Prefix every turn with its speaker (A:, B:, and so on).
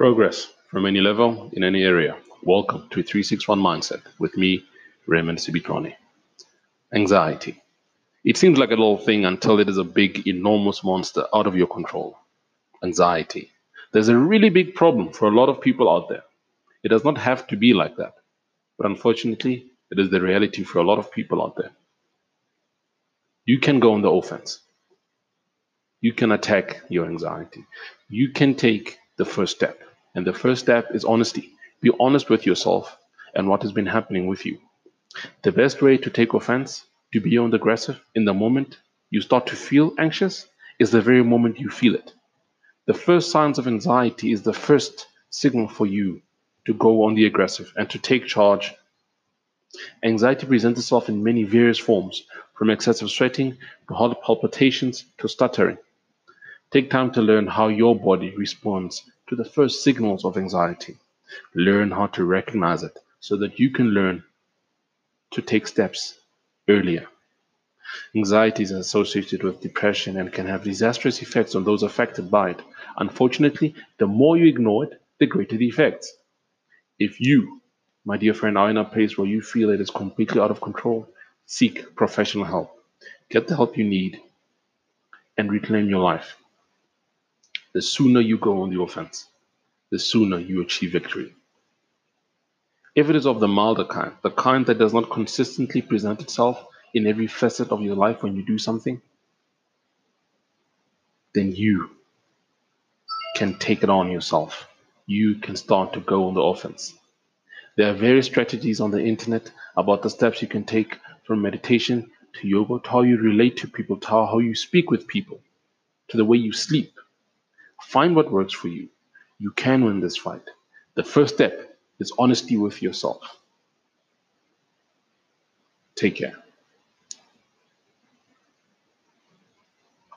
A: Progress from any level in any area. Welcome to 361 Mindset with me, Raymond Sibitroni. Anxiety. It seems like a little thing until it is a big, enormous monster out of your control. Anxiety. There's a really big problem for a lot of people out there. It does not have to be like that, but unfortunately, it is the reality for a lot of people out there. You can go on the offense. You can attack your anxiety. You can take the first step and the first step is honesty. Be honest with yourself and what has been happening with you. The best way to take offense, to be on the aggressive in the moment you start to feel anxious, is the very moment you feel it. The first signs of anxiety is the first signal for you to go on the aggressive and to take charge. Anxiety presents itself in many various forms, from excessive sweating to heart palpitations to stuttering. Take time to learn how your body responds to the first signals of anxiety. Learn how to recognize it so that you can learn to take steps earlier. Anxiety is associated with depression and can have disastrous effects on those affected by it. Unfortunately, the more you ignore it, the greater the effects. If you, my dear friend, are in a place where you feel it is completely out of control, seek professional help. Get the help you need and reclaim your life the sooner you go on the offense, the sooner you achieve victory. If it is of the milder kind, the kind that does not consistently present itself in every facet of your life when you do something, then you can take it on yourself. You can start to go on the offense. There are various strategies on the internet about the steps you can take from meditation to yoga to how you relate to people, to how you speak with people, to the way you sleep, Find what works for you. You can win this fight. The first step is honesty with yourself. Take care.